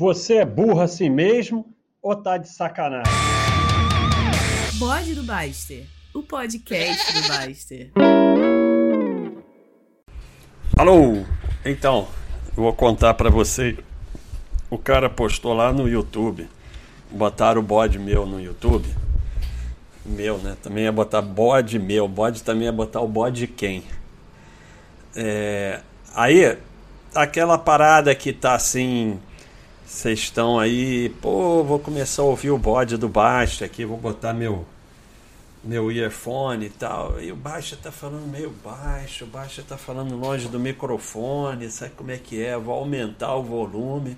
Você é burro assim mesmo ou tá de sacanagem? Bode do Baster, o podcast do Baster. Alô, então, eu vou contar para você. O cara postou lá no YouTube. Botaram o bode meu no YouTube. Meu, né? Também é botar bode meu. Bode também é botar o bode quem. É, aí, aquela parada que tá assim vocês estão aí, pô, vou começar a ouvir o bode do baixo aqui, vou botar meu meu earphone e tal. E o baixo tá falando meio baixo, o baixo tá falando longe do microfone, sabe como é que é? Vou aumentar o volume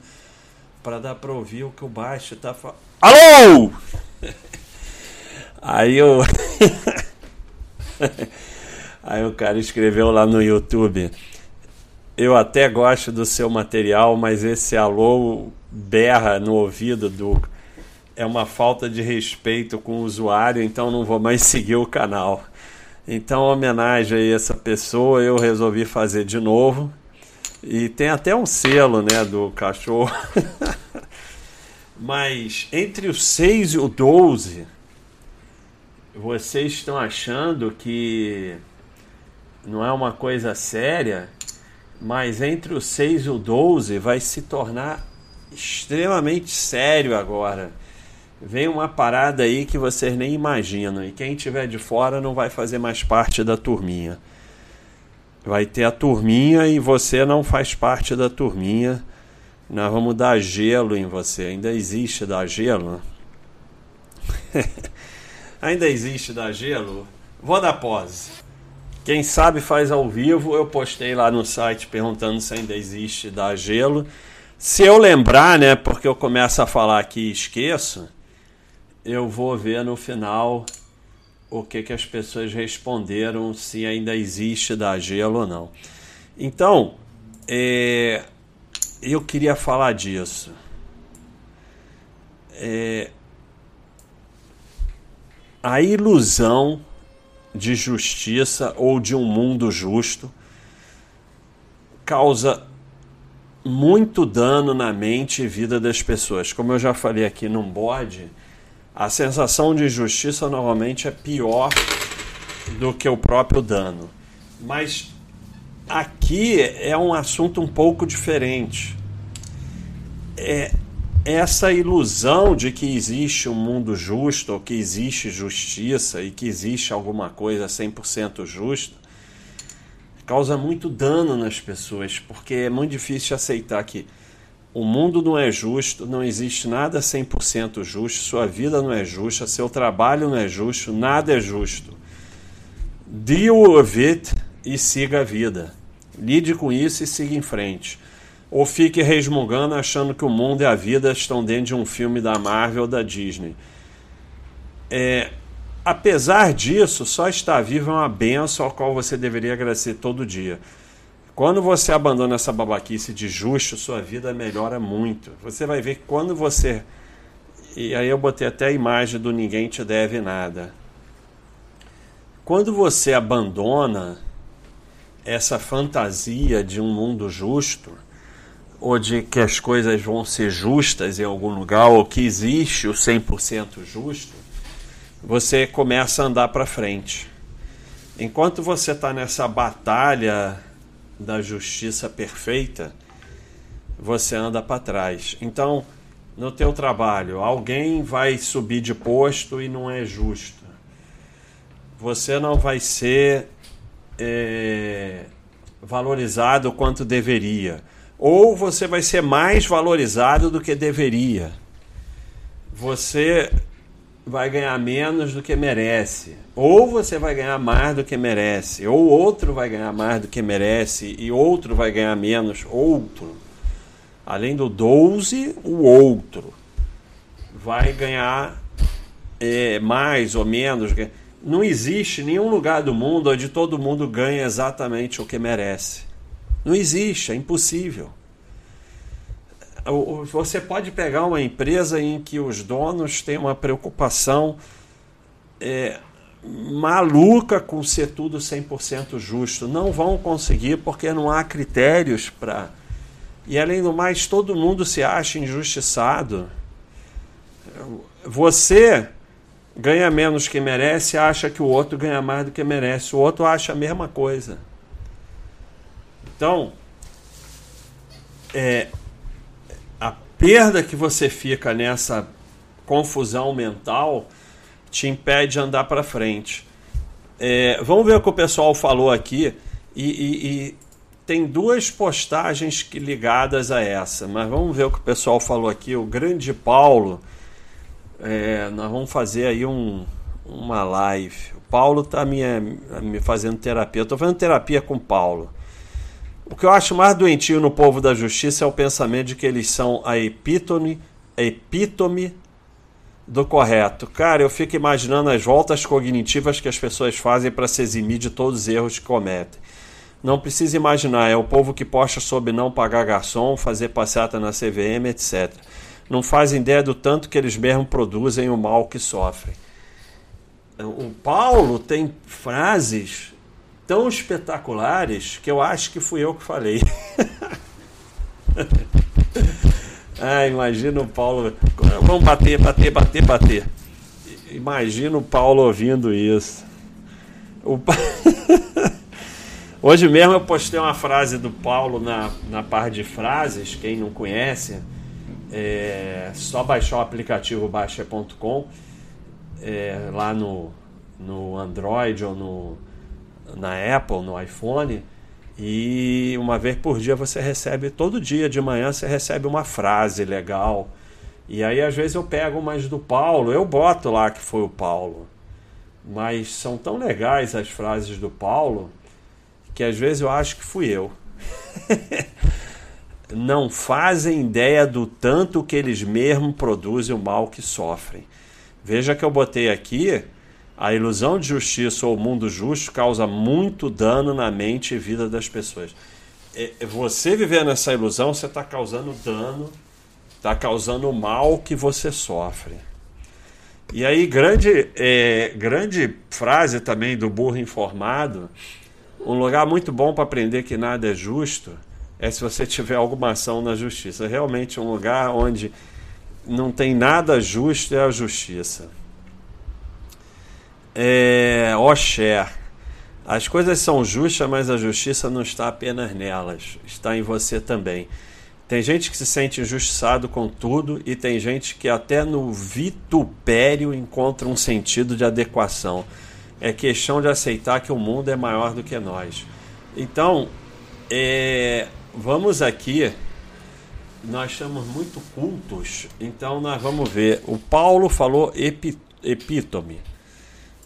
para dar para ouvir o que o baixo tá falando. Alô! Aí eu Aí o cara escreveu lá no YouTube eu até gosto do seu material, mas esse alô berra no ouvido do. É uma falta de respeito com o usuário, então não vou mais seguir o canal. Então, homenagem a essa pessoa, eu resolvi fazer de novo. E tem até um selo, né, do cachorro. Mas entre o 6 e o 12, vocês estão achando que não é uma coisa séria? mas entre o 6 e o 12 vai se tornar extremamente sério agora. Vem uma parada aí que vocês nem imaginam, e quem tiver de fora não vai fazer mais parte da turminha. Vai ter a turminha e você não faz parte da turminha. Nós vamos dar gelo em você. Ainda existe dar gelo? Ainda existe dar gelo? Vou dar pose. Quem sabe faz ao vivo. Eu postei lá no site perguntando se ainda existe da gelo. Se eu lembrar, né, porque eu começo a falar aqui e esqueço, eu vou ver no final o que, que as pessoas responderam, se ainda existe da gelo ou não. Então, é, eu queria falar disso. É, a ilusão de justiça ou de um mundo justo causa muito dano na mente e vida das pessoas. Como eu já falei aqui num bode, a sensação de injustiça normalmente é pior do que o próprio dano. Mas aqui é um assunto um pouco diferente. É, essa ilusão de que existe um mundo justo, ou que existe justiça e que existe alguma coisa 100% justa, causa muito dano nas pessoas, porque é muito difícil aceitar que o mundo não é justo, não existe nada 100% justo, sua vida não é justa, seu trabalho não é justo, nada é justo. Deal with it e siga a vida. Lide com isso e siga em frente ou fique resmungando achando que o mundo e a vida estão dentro de um filme da Marvel ou da Disney. É, apesar disso, só estar vivo é uma benção ao qual você deveria agradecer todo dia. Quando você abandona essa babaquice de justo, sua vida melhora muito. Você vai ver que quando você. E aí eu botei até a imagem do ninguém te deve nada. Quando você abandona essa fantasia de um mundo justo, ou de que as coisas vão ser justas em algum lugar, ou que existe o 100% justo, você começa a andar para frente. Enquanto você está nessa batalha da justiça perfeita, você anda para trás. Então, no teu trabalho, alguém vai subir de posto e não é justo. Você não vai ser é, valorizado quanto deveria ou você vai ser mais valorizado do que deveria. Você vai ganhar menos do que merece, ou você vai ganhar mais do que merece, ou outro vai ganhar mais do que merece e outro vai ganhar menos, outro. Além do 12, o outro vai ganhar é, mais ou menos. Não existe nenhum lugar do mundo onde todo mundo ganha exatamente o que merece. Não existe, é impossível. Você pode pegar uma empresa em que os donos têm uma preocupação é, maluca com ser tudo 100% justo. Não vão conseguir porque não há critérios para E além do mais, todo mundo se acha injustiçado. Você ganha menos que merece, acha que o outro ganha mais do que merece. O outro acha a mesma coisa. Então, é, perda que você fica nessa confusão mental te impede de andar para frente. É, vamos ver o que o pessoal falou aqui. E, e, e, tem duas postagens ligadas a essa, mas vamos ver o que o pessoal falou aqui. O grande Paulo, é, nós vamos fazer aí um, uma live. O Paulo está me, me fazendo terapia. Eu estou fazendo terapia com o Paulo. O que eu acho mais doentio no povo da justiça é o pensamento de que eles são a epítome, a epítome do correto. Cara, eu fico imaginando as voltas cognitivas que as pessoas fazem para se eximir de todos os erros que cometem. Não precisa imaginar, é o povo que posta sobre não pagar garçom, fazer passeata na CVM, etc. Não fazem ideia do tanto que eles mesmos produzem o mal que sofrem. O Paulo tem frases tão espetaculares que eu acho que fui eu que falei. ah, imagina o Paulo. Vamos bater, bater, bater, bater. Imagina o Paulo ouvindo isso. O... Hoje mesmo eu postei uma frase do Paulo na, na parte de frases, quem não conhece, é só baixar o aplicativo baixa.com é, lá no, no Android ou no, na Apple, no iPhone, e uma vez por dia você recebe, todo dia de manhã você recebe uma frase legal. E aí às vezes eu pego umas do Paulo, eu boto lá que foi o Paulo. Mas são tão legais as frases do Paulo que às vezes eu acho que fui eu. Não fazem ideia do tanto que eles mesmos produzem o mal que sofrem. Veja que eu botei aqui a ilusão de justiça ou mundo justo causa muito dano na mente e vida das pessoas. É, é, você viver nessa ilusão, você está causando dano, está causando o mal que você sofre. E aí, grande, é, grande frase também do burro informado: um lugar muito bom para aprender que nada é justo é se você tiver alguma ação na justiça. Realmente, um lugar onde não tem nada justo é a justiça é, Oxé. As coisas são justas, mas a justiça não está apenas nelas, está em você também. Tem gente que se sente injustiçado com tudo e tem gente que até no vitupério encontra um sentido de adequação. É questão de aceitar que o mundo é maior do que nós. Então, é, vamos aqui. Nós estamos muito cultos, então nós vamos ver. O Paulo falou epítome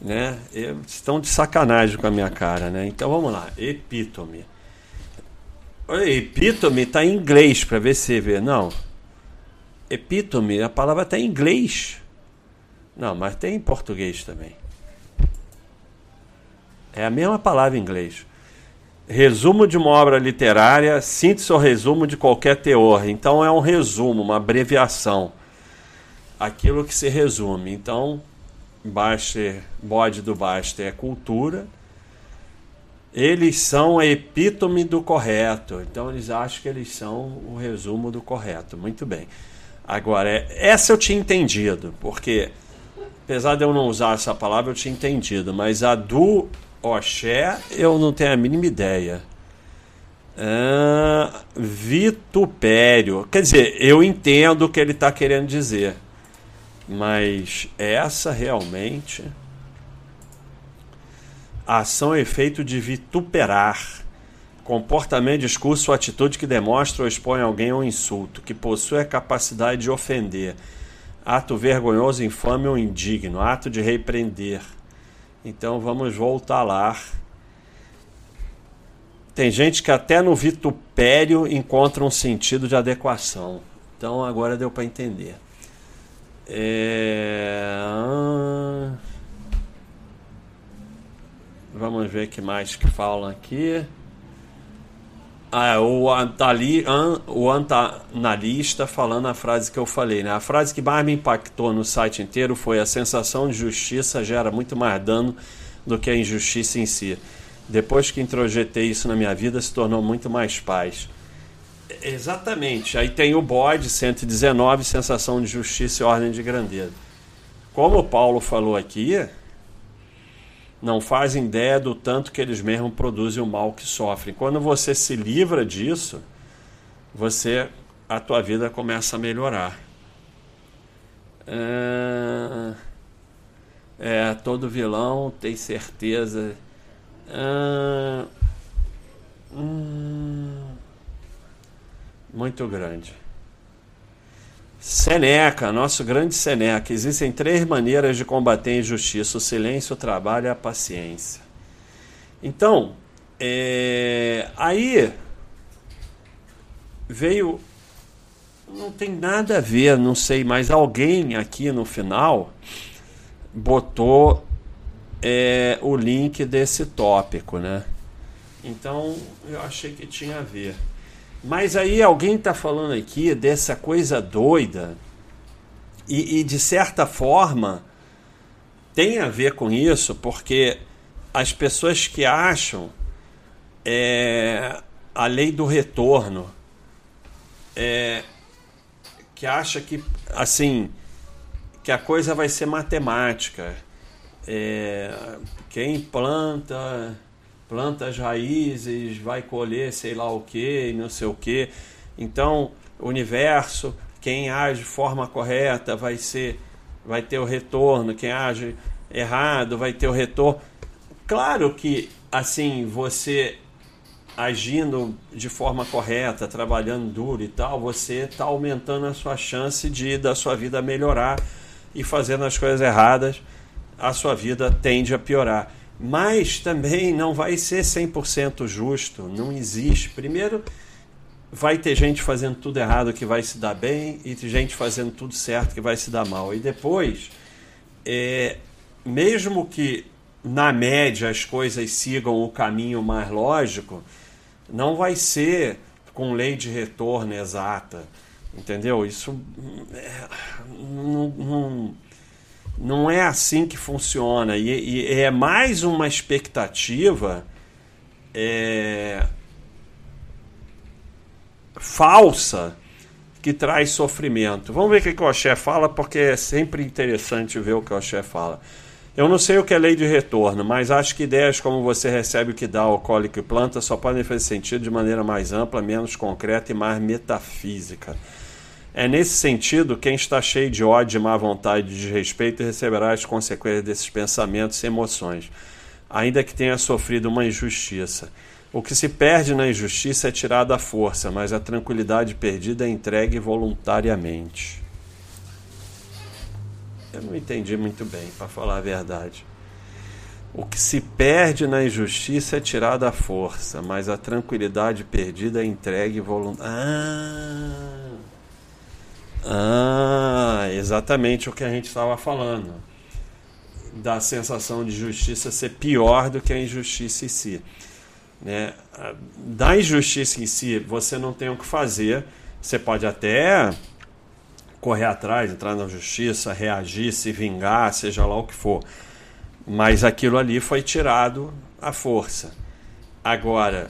né? Estão de sacanagem com a minha cara, né? Então vamos lá, epítome. Epítome está em inglês para ver se vê. Não. Epítome, a palavra está em inglês. Não, mas tem em português também. É a mesma palavra em inglês. Resumo de uma obra literária, síntese ou resumo de qualquer teor. Então é um resumo, uma abreviação. Aquilo que se resume. Então, Baster, bode do Baster é cultura. Eles são a epítome do correto. Então eles acham que eles são o resumo do correto. Muito bem. Agora, essa eu tinha entendido, porque apesar de eu não usar essa palavra, eu tinha entendido, mas a do Oxé eu não tenho a mínima ideia. Ah, vitupério. Quer dizer, eu entendo o que ele está querendo dizer. Mas essa realmente. Ação e efeito de vituperar. Comportamento, discurso ou atitude que demonstra ou expõe alguém a um insulto, que possui a capacidade de ofender. Ato vergonhoso, infame ou indigno. Ato de repreender. Então vamos voltar lá. Tem gente que até no vitupério encontra um sentido de adequação. Então agora deu para entender. É... Vamos ver que mais que falam aqui. Ah, o, antali, an, o analista falando a frase que eu falei. Né? A frase que mais me impactou no site inteiro foi: a sensação de justiça gera muito mais dano do que a injustiça em si. Depois que introjetei isso na minha vida, se tornou muito mais paz. Exatamente. Aí tem o bode 119, sensação de justiça e ordem de grandeza. Como o Paulo falou aqui, não fazem ideia do tanto que eles mesmos produzem o mal que sofrem. Quando você se livra disso, você a tua vida começa a melhorar. É, é todo vilão tem certeza. É, hum, muito grande. Seneca, nosso grande Seneca. Existem três maneiras de combater a injustiça: o silêncio, o trabalho e a paciência. Então, é, aí veio. Não tem nada a ver, não sei, mas alguém aqui no final botou é, o link desse tópico, né? Então eu achei que tinha a ver. Mas aí alguém está falando aqui dessa coisa doida e, e, de certa forma tem a ver com isso, porque as pessoas que acham é, a lei do retorno, é, que acha que assim que a coisa vai ser matemática, é, quem planta planta as raízes, vai colher sei lá o que, não sei o que. Então, o universo, quem age de forma correta vai ser, vai ter o retorno, quem age errado vai ter o retorno. Claro que assim você agindo de forma correta, trabalhando duro e tal, você está aumentando a sua chance de da sua vida melhorar e fazendo as coisas erradas, a sua vida tende a piorar mas também não vai ser 100% justo, não existe. Primeiro, vai ter gente fazendo tudo errado que vai se dar bem e gente fazendo tudo certo que vai se dar mal. E depois, é, mesmo que na média as coisas sigam o caminho mais lógico, não vai ser com lei de retorno exata. Entendeu? Isso é, não, não não é assim que funciona. E, e é mais uma expectativa é, falsa que traz sofrimento. Vamos ver o que o Oxé fala, porque é sempre interessante ver o que o Oxé fala. Eu não sei o que é lei de retorno, mas acho que ideias como você recebe o que dá, o colhe que planta, só podem fazer sentido de maneira mais ampla, menos concreta e mais metafísica. É nesse sentido, quem está cheio de ódio, má vontade e de desrespeito receberá as consequências desses pensamentos e emoções, ainda que tenha sofrido uma injustiça. O que se perde na injustiça é tirado à força, mas a tranquilidade perdida é entregue voluntariamente. Eu não entendi muito bem, para falar a verdade. O que se perde na injustiça é tirado à força, mas a tranquilidade perdida é entregue voluntariamente. Ah! Ah, exatamente o que a gente estava falando. Da sensação de justiça ser pior do que a injustiça em si. Né? Da injustiça em si, você não tem o que fazer. Você pode até correr atrás, entrar na justiça, reagir, se vingar, seja lá o que for. Mas aquilo ali foi tirado à força. Agora,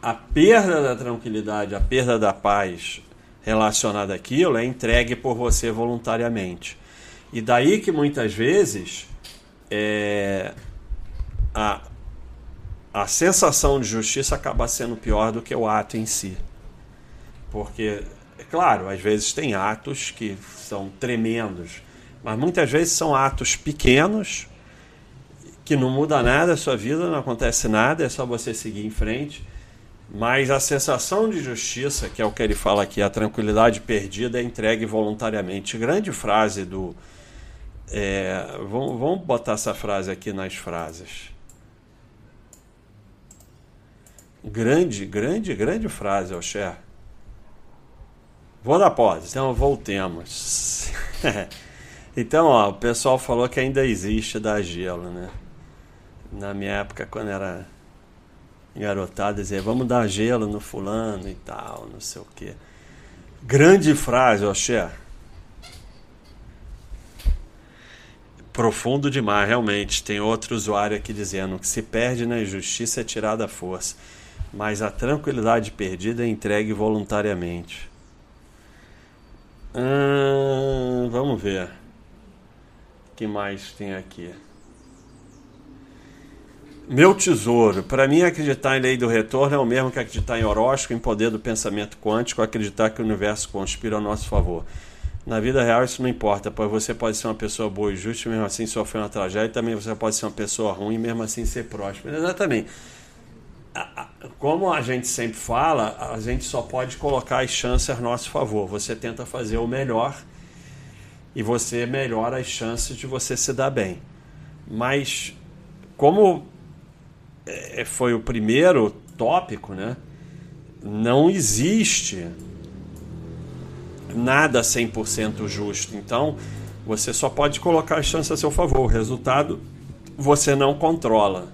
a perda da tranquilidade, a perda da paz, relacionada àquilo é entregue por você voluntariamente. E daí que muitas vezes é, a, a sensação de justiça acaba sendo pior do que o ato em si. Porque, é claro, às vezes tem atos que são tremendos, mas muitas vezes são atos pequenos que não muda nada a sua vida, não acontece nada, é só você seguir em frente mas a sensação de justiça, que é o que ele fala aqui, a tranquilidade perdida é entregue voluntariamente. Grande frase do. É, vamos, vamos botar essa frase aqui nas frases. Grande, grande, grande frase, Oxé. Vou dar pause, então voltemos. então, ó, o pessoal falou que ainda existe da gelo, né? Na minha época, quando era garotada dizer, vamos dar gelo no fulano e tal, não sei o quê. Grande frase, Oxé. Profundo demais, realmente. Tem outro usuário aqui dizendo que se perde na injustiça é tirada a força. mas a tranquilidade perdida é entregue voluntariamente. Hum, vamos ver. O que mais tem aqui? Meu tesouro. Para mim, acreditar em lei do retorno é o mesmo que acreditar em horóscopo, em poder do pensamento quântico, acreditar que o universo conspira a nosso favor. Na vida real isso não importa, pois você pode ser uma pessoa boa e justa mesmo assim sofrer uma tragédia, e também você pode ser uma pessoa ruim e mesmo assim ser próspero. Exatamente. Como a gente sempre fala, a gente só pode colocar as chances a nosso favor. Você tenta fazer o melhor e você melhora as chances de você se dar bem. Mas como foi o primeiro tópico, né? Não existe nada 100% justo. Então, você só pode colocar as chances a seu favor. O resultado você não controla.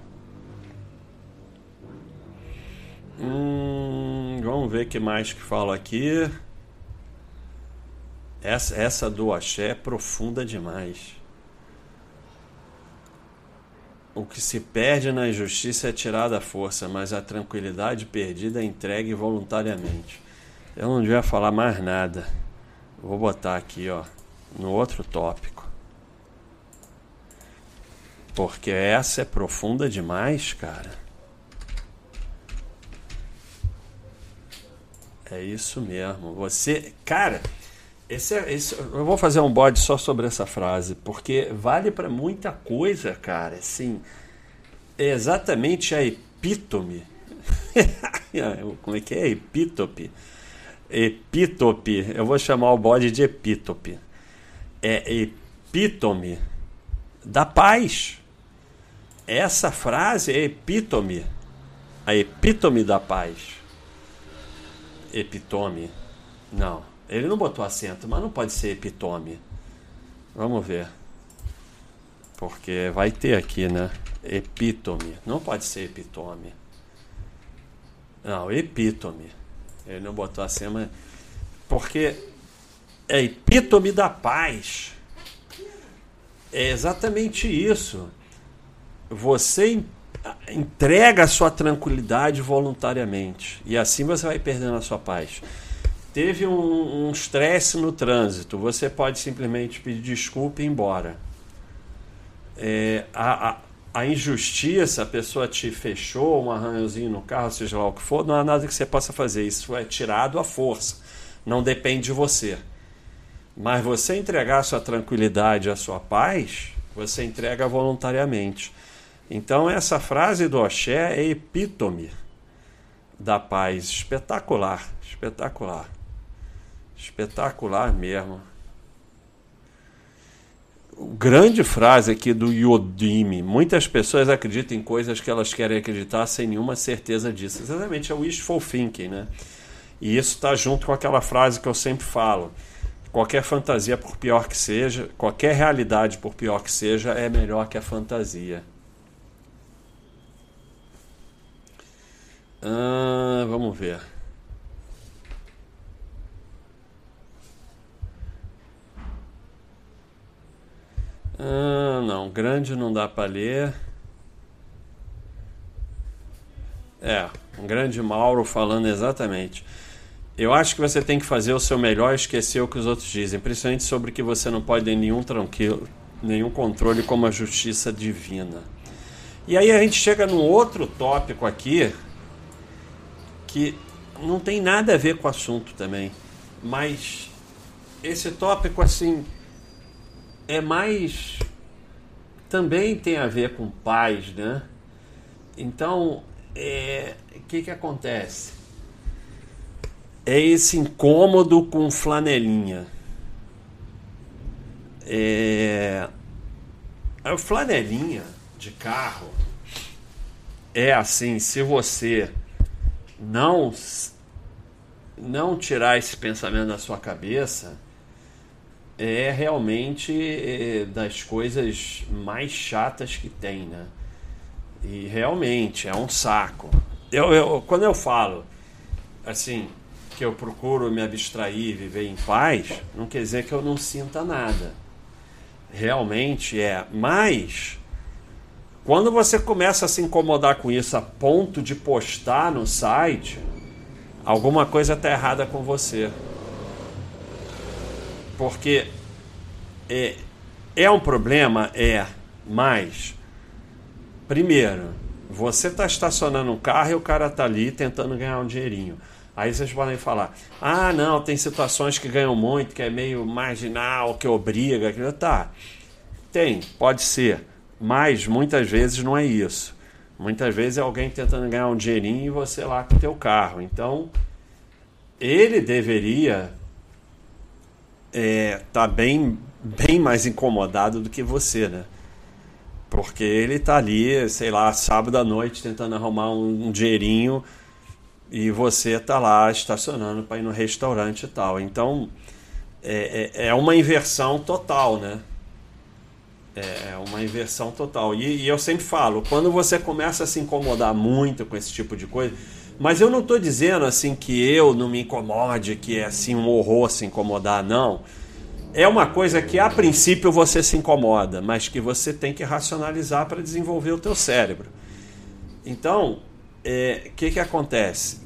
Hum, vamos ver o que mais que fala aqui. Essa, essa do axé é profunda demais. O que se perde na injustiça é tirada a força, mas a tranquilidade perdida é entregue voluntariamente. Eu não devia falar mais nada. Vou botar aqui, ó, no outro tópico. Porque essa é profunda demais, cara. É isso mesmo. Você, cara, esse é, esse, eu vou fazer um bode só sobre essa frase, porque vale para muita coisa, cara. Assim, é exatamente a epítome. Como é que é? Epítope epítope, eu vou chamar o bode de epítope. É epítome da paz. Essa frase é epítome, a epítome da paz. Epitome. Não, ele não botou acento, mas não pode ser epitome. Vamos ver. Porque vai ter aqui, né? Epítome. Não pode ser epitome. Não, epítome. Ele não botou assim, mas. Porque é epítome da paz. É exatamente isso. Você entrega a sua tranquilidade voluntariamente. E assim você vai perdendo a sua paz. Teve um estresse um no trânsito, você pode simplesmente pedir desculpa e ir embora. É, a, a, a injustiça, a pessoa te fechou um arranhãozinho no carro, seja lá o que for, não há nada que você possa fazer. Isso é tirado à força. Não depende de você. Mas você entregar a sua tranquilidade, a sua paz, você entrega voluntariamente. Então essa frase do Oxé é epítome da paz. Espetacular, espetacular. Espetacular mesmo grande frase aqui do Yodime. Muitas pessoas acreditam em coisas que elas querem acreditar sem nenhuma certeza disso. Exatamente, é o wishful thinking, né? E isso está junto com aquela frase que eu sempre falo. Qualquer fantasia, por pior que seja, qualquer realidade, por pior que seja, é melhor que a fantasia. Ah, vamos ver. Ah, não, grande não dá para ler. É, um grande Mauro falando exatamente. Eu acho que você tem que fazer o seu melhor e esquecer o que os outros dizem, principalmente sobre que você não pode ter nenhum tranquilo, nenhum controle como a justiça divina. E aí a gente chega num outro tópico aqui que não tem nada a ver com o assunto também, mas esse tópico assim é mais. Também tem a ver com paz, né? Então, é, o que, que acontece? É esse incômodo com flanelinha. É, a flanelinha de carro é assim, se você não não tirar esse pensamento da sua cabeça, é realmente é, das coisas mais chatas que tem, né? E realmente é um saco. Eu, eu, quando eu falo assim que eu procuro me abstrair, viver em paz, não quer dizer que eu não sinta nada. Realmente é, mas Quando você começa a se incomodar com isso a ponto de postar no site, alguma coisa está errada com você. Porque é, é um problema? É, mas, primeiro, você está estacionando um carro e o cara está ali tentando ganhar um dinheirinho. Aí vocês podem falar: ah, não, tem situações que ganham muito, que é meio marginal, que obriga. Que... Tá, tem, pode ser. Mas muitas vezes não é isso. Muitas vezes é alguém tentando ganhar um dinheirinho e você lá com o teu carro. Então, ele deveria é, tá bem, bem mais incomodado do que você, né? Porque ele está ali, sei lá, sábado à noite tentando arrumar um, um dinheirinho e você está lá estacionando para ir no restaurante e tal. Então, é, é, é uma inversão total, né? É uma inversão total. E, e, eu sempre falo, quando você começa a se incomodar muito com esse tipo de coisa, mas eu não estou dizendo assim que eu não me incomode, que é assim um horror se incomodar, não. É uma coisa que a princípio você se incomoda, mas que você tem que racionalizar para desenvolver o teu cérebro. Então, o é, que, que acontece?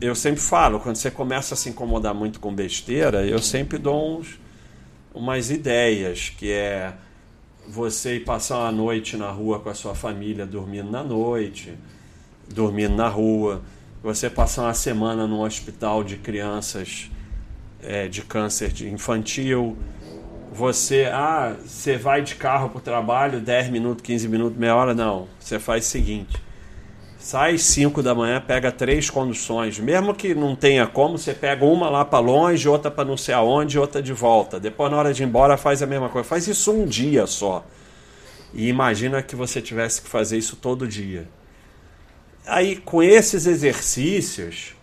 Eu sempre falo, quando você começa a se incomodar muito com besteira, eu sempre dou uns, umas ideias, que é você ir passar uma noite na rua com a sua família dormindo na noite, dormindo na rua, você passar uma semana no hospital de crianças é, de câncer infantil, você, ah, você vai de carro para o trabalho 10 minutos, 15 minutos, meia hora, não. Você faz o seguinte, sai às 5 da manhã, pega três conduções, mesmo que não tenha como, você pega uma lá para longe, outra para não sei aonde, outra de volta. Depois, na hora de ir embora, faz a mesma coisa. Faz isso um dia só. E imagina que você tivesse que fazer isso todo dia. Aí, com esses exercícios,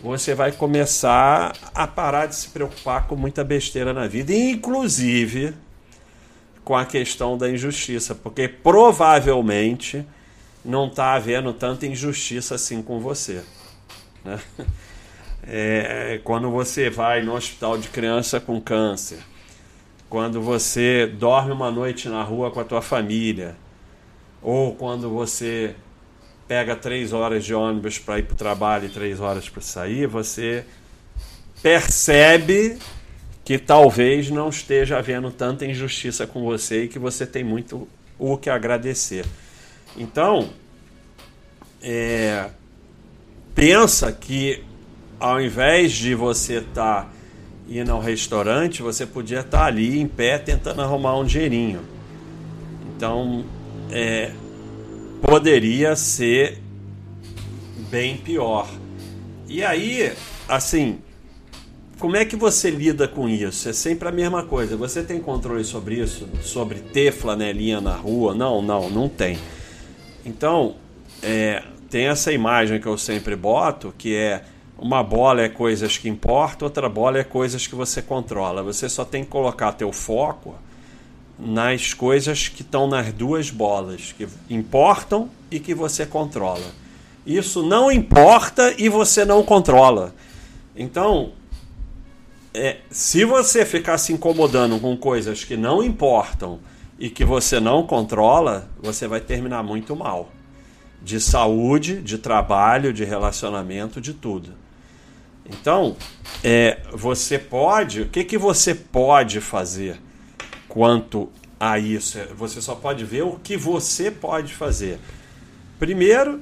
você vai começar a parar de se preocupar com muita besteira na vida, inclusive com a questão da injustiça, porque provavelmente não está havendo tanta injustiça assim com você. Né? É, quando você vai no hospital de criança com câncer, quando você dorme uma noite na rua com a tua família, ou quando você pega três horas de ônibus para ir para o trabalho e três horas para sair, você percebe que talvez não esteja havendo tanta injustiça com você e que você tem muito o que agradecer. Então, é, pensa que ao invés de você estar tá indo ao restaurante, você podia estar tá ali em pé tentando arrumar um dinheirinho. Então, é, poderia ser bem pior. E aí, assim, como é que você lida com isso? É sempre a mesma coisa. Você tem controle sobre isso? Sobre ter flanelinha na rua? Não, não, não tem. Então, é, tem essa imagem que eu sempre boto, que é uma bola é coisas que importam, outra bola é coisas que você controla. Você só tem que colocar teu foco nas coisas que estão nas duas bolas, que importam e que você controla. Isso não importa e você não controla. Então, é, se você ficar se incomodando com coisas que não importam e que você não controla, você vai terminar muito mal. De saúde, de trabalho, de relacionamento, de tudo. Então, é, você pode. O que, que você pode fazer quanto a isso? Você só pode ver o que você pode fazer. Primeiro,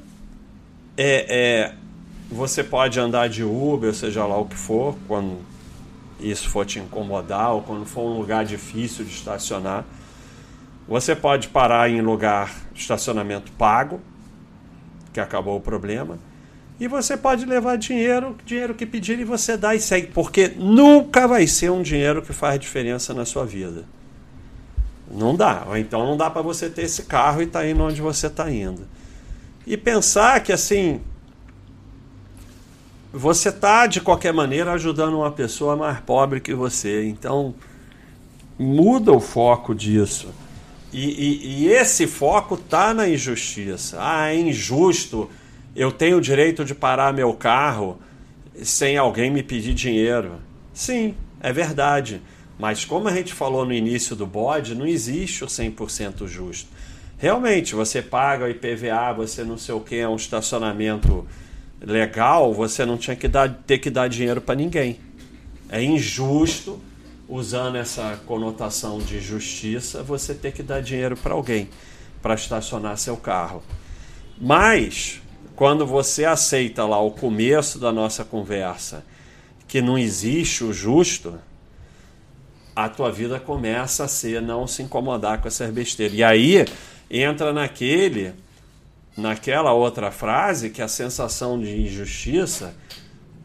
é, é, você pode andar de Uber, seja lá o que for, quando isso for te incomodar ou quando for um lugar difícil de estacionar. Você pode parar em lugar de estacionamento pago, que acabou o problema. E você pode levar dinheiro, dinheiro que pedirem você dá e segue, porque nunca vai ser um dinheiro que faz diferença na sua vida. Não dá. Ou então não dá para você ter esse carro e tá indo onde você está indo. E pensar que assim você está de qualquer maneira ajudando uma pessoa mais pobre que você. Então muda o foco disso. E, e, e esse foco está na injustiça. Ah, é injusto eu tenho o direito de parar meu carro sem alguém me pedir dinheiro. Sim, é verdade. Mas como a gente falou no início do bode, não existe o 100% justo. Realmente, você paga o IPVA, você não sei o que, é um estacionamento legal, você não tinha que dar, ter que dar dinheiro para ninguém. É injusto, usando essa conotação de justiça, você ter que dar dinheiro para alguém para estacionar seu carro. Mas, quando você aceita lá o começo da nossa conversa, que não existe o justo, a tua vida começa a ser não se incomodar com essas besteiras. E aí entra naquele, naquela outra frase que a sensação de injustiça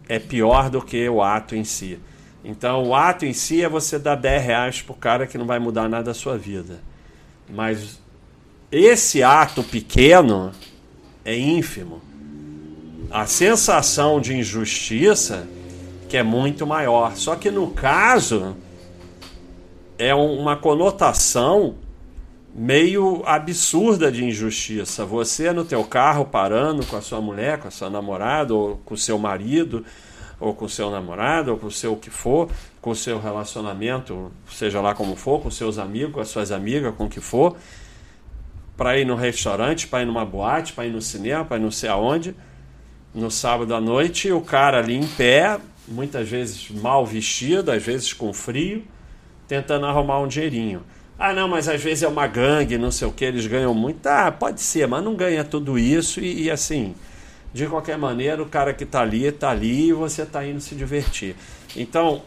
é pior do que o ato em si. Então, o ato em si é você dar 10 reais pro cara que não vai mudar nada da sua vida. Mas esse ato pequeno é ínfimo. A sensação de injustiça que é muito maior. Só que no caso é uma conotação meio absurda de injustiça. Você no teu carro parando com a sua mulher, com a sua namorada, ou com o seu marido, ou com o seu namorado, ou com o seu o que for, com o seu relacionamento, seja lá como for, com seus amigos, com as suas amigas, com o que for, para ir no restaurante, para ir numa boate, para ir no cinema, para ir não sei aonde, no sábado à noite, o cara ali em pé, muitas vezes mal vestido, às vezes com frio, tentando arrumar um dinheirinho. Ah, não, mas às vezes é uma gangue, não sei o que, eles ganham muito. Ah, pode ser, mas não ganha tudo isso e, e assim, de qualquer maneira, o cara que está ali, está ali e você está indo se divertir. Então,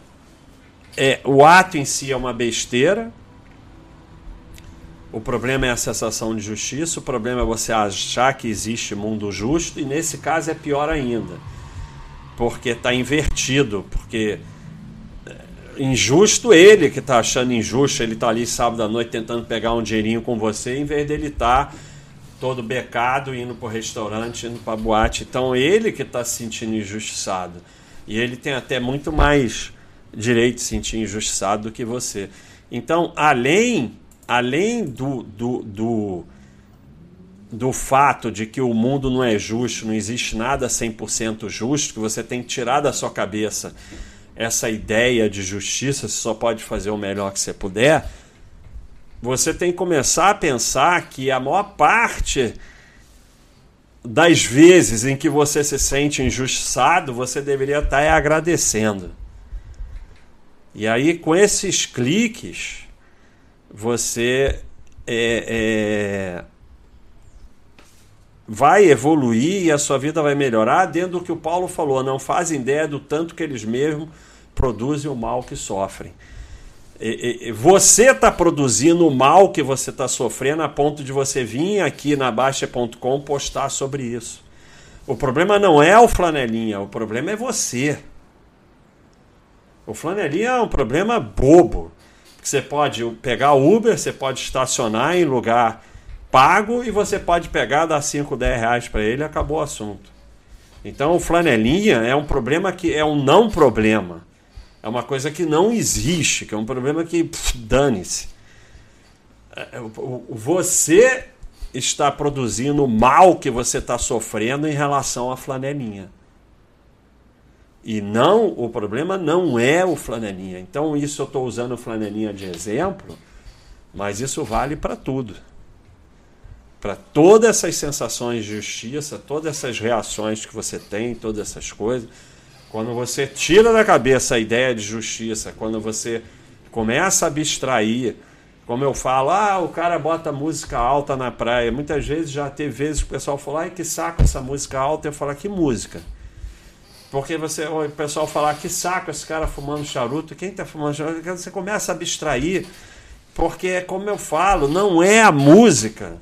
é, o ato em si é uma besteira. O problema é a sensação de justiça, o problema é você achar que existe mundo justo, e nesse caso é pior ainda, porque está invertido, porque injusto ele que está achando injusto, ele está ali sábado à noite tentando pegar um dinheirinho com você, em vez dele estar tá todo becado, indo para o restaurante, indo para boate. Então ele que está se sentindo injustiçado. E ele tem até muito mais direito de se sentir injustiçado do que você. Então, além, além do, do, do, do fato de que o mundo não é justo, não existe nada 100% justo, que você tem que tirar da sua cabeça essa ideia de justiça, você só pode fazer o melhor que você puder, você tem que começar a pensar que a maior parte das vezes em que você se sente injustiçado, você deveria estar agradecendo. E aí, com esses cliques, você é, é, vai evoluir e a sua vida vai melhorar dentro do que o Paulo falou. Não fazem ideia do tanto que eles mesmos produzem o mal que sofrem. Você está produzindo o mal que você está sofrendo a ponto de você vir aqui na Baixa.com postar sobre isso. O problema não é o flanelinha, o problema é você. O flanelinha é um problema bobo. Você pode pegar Uber, você pode estacionar em lugar pago e você pode pegar, dar 5, 10 reais para ele e acabou o assunto. Então o flanelinha é um problema que é um não problema. É uma coisa que não existe, que é um problema que dane-se. É, é, você está produzindo o mal que você está sofrendo em relação à flanelinha. E não, o problema não é o flanelinha. Então, isso eu estou usando o flanelinha de exemplo, mas isso vale para tudo. Para todas essas sensações de justiça, todas essas reações que você tem, todas essas coisas. Quando você tira da cabeça a ideia de justiça, quando você começa a abstrair, como eu falo, ah, o cara bota música alta na praia. Muitas vezes já teve vezes que o pessoal falou, ai que saco essa música alta. Eu falo, que música? Porque você, o pessoal fala, que saco esse cara fumando charuto. Quem está fumando charuto? Você começa a abstrair, porque, como eu falo, não é a música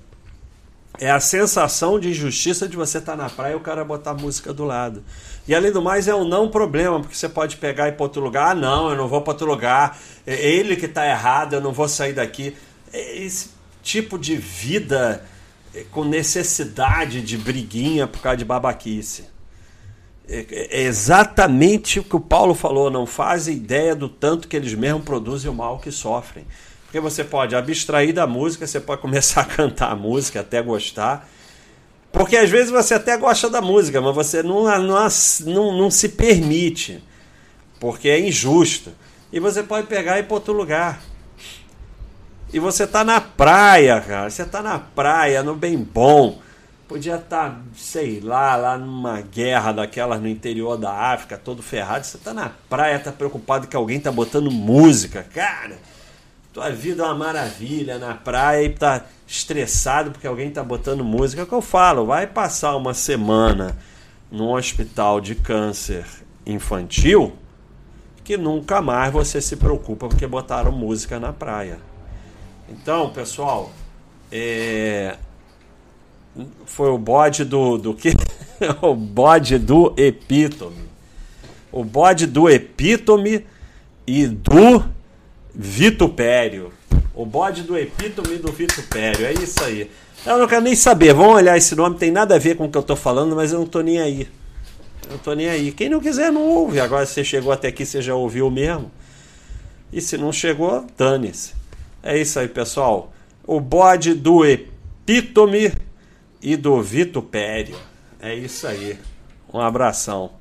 é a sensação de injustiça de você estar tá na praia e o cara botar música do lado. E além do mais, é um não problema, porque você pode pegar e ir para outro lugar. Ah, não, eu não vou para outro lugar. É ele que está errado, eu não vou sair daqui. É esse tipo de vida é, com necessidade de briguinha por causa de babaquice. É, é exatamente o que o Paulo falou. Não fazem ideia do tanto que eles mesmos produzem o mal que sofrem. Porque você pode abstrair da música, você pode começar a cantar a música, até gostar. Porque às vezes você até gosta da música, mas você não, não, não, não se permite. Porque é injusto. E você pode pegar e ir para outro lugar. E você tá na praia, cara. Você tá na praia, no bem bom. Podia estar, tá, sei lá, lá numa guerra daquelas no interior da África, todo ferrado. Você tá na praia, tá preocupado que alguém tá botando música. Cara, tua vida é uma maravilha na praia e tá estressado porque alguém tá botando música. É o que eu falo, vai passar uma semana num hospital de câncer infantil que nunca mais você se preocupa porque botaram música na praia. Então, pessoal, é... foi o bode do, do que? o bode do epítome. O bode do epítome e do vitupério. O bode do epítome do vitupério. É isso aí. Eu não quero nem saber. Vamos olhar esse nome, tem nada a ver com o que eu estou falando, mas eu não estou nem aí. Eu tô nem aí. Quem não quiser, não ouve. Agora, se você chegou até aqui, você já ouviu mesmo. E se não chegou, dane-se. É isso aí, pessoal. O bode do epítome e do vitupério. É isso aí. Um abração.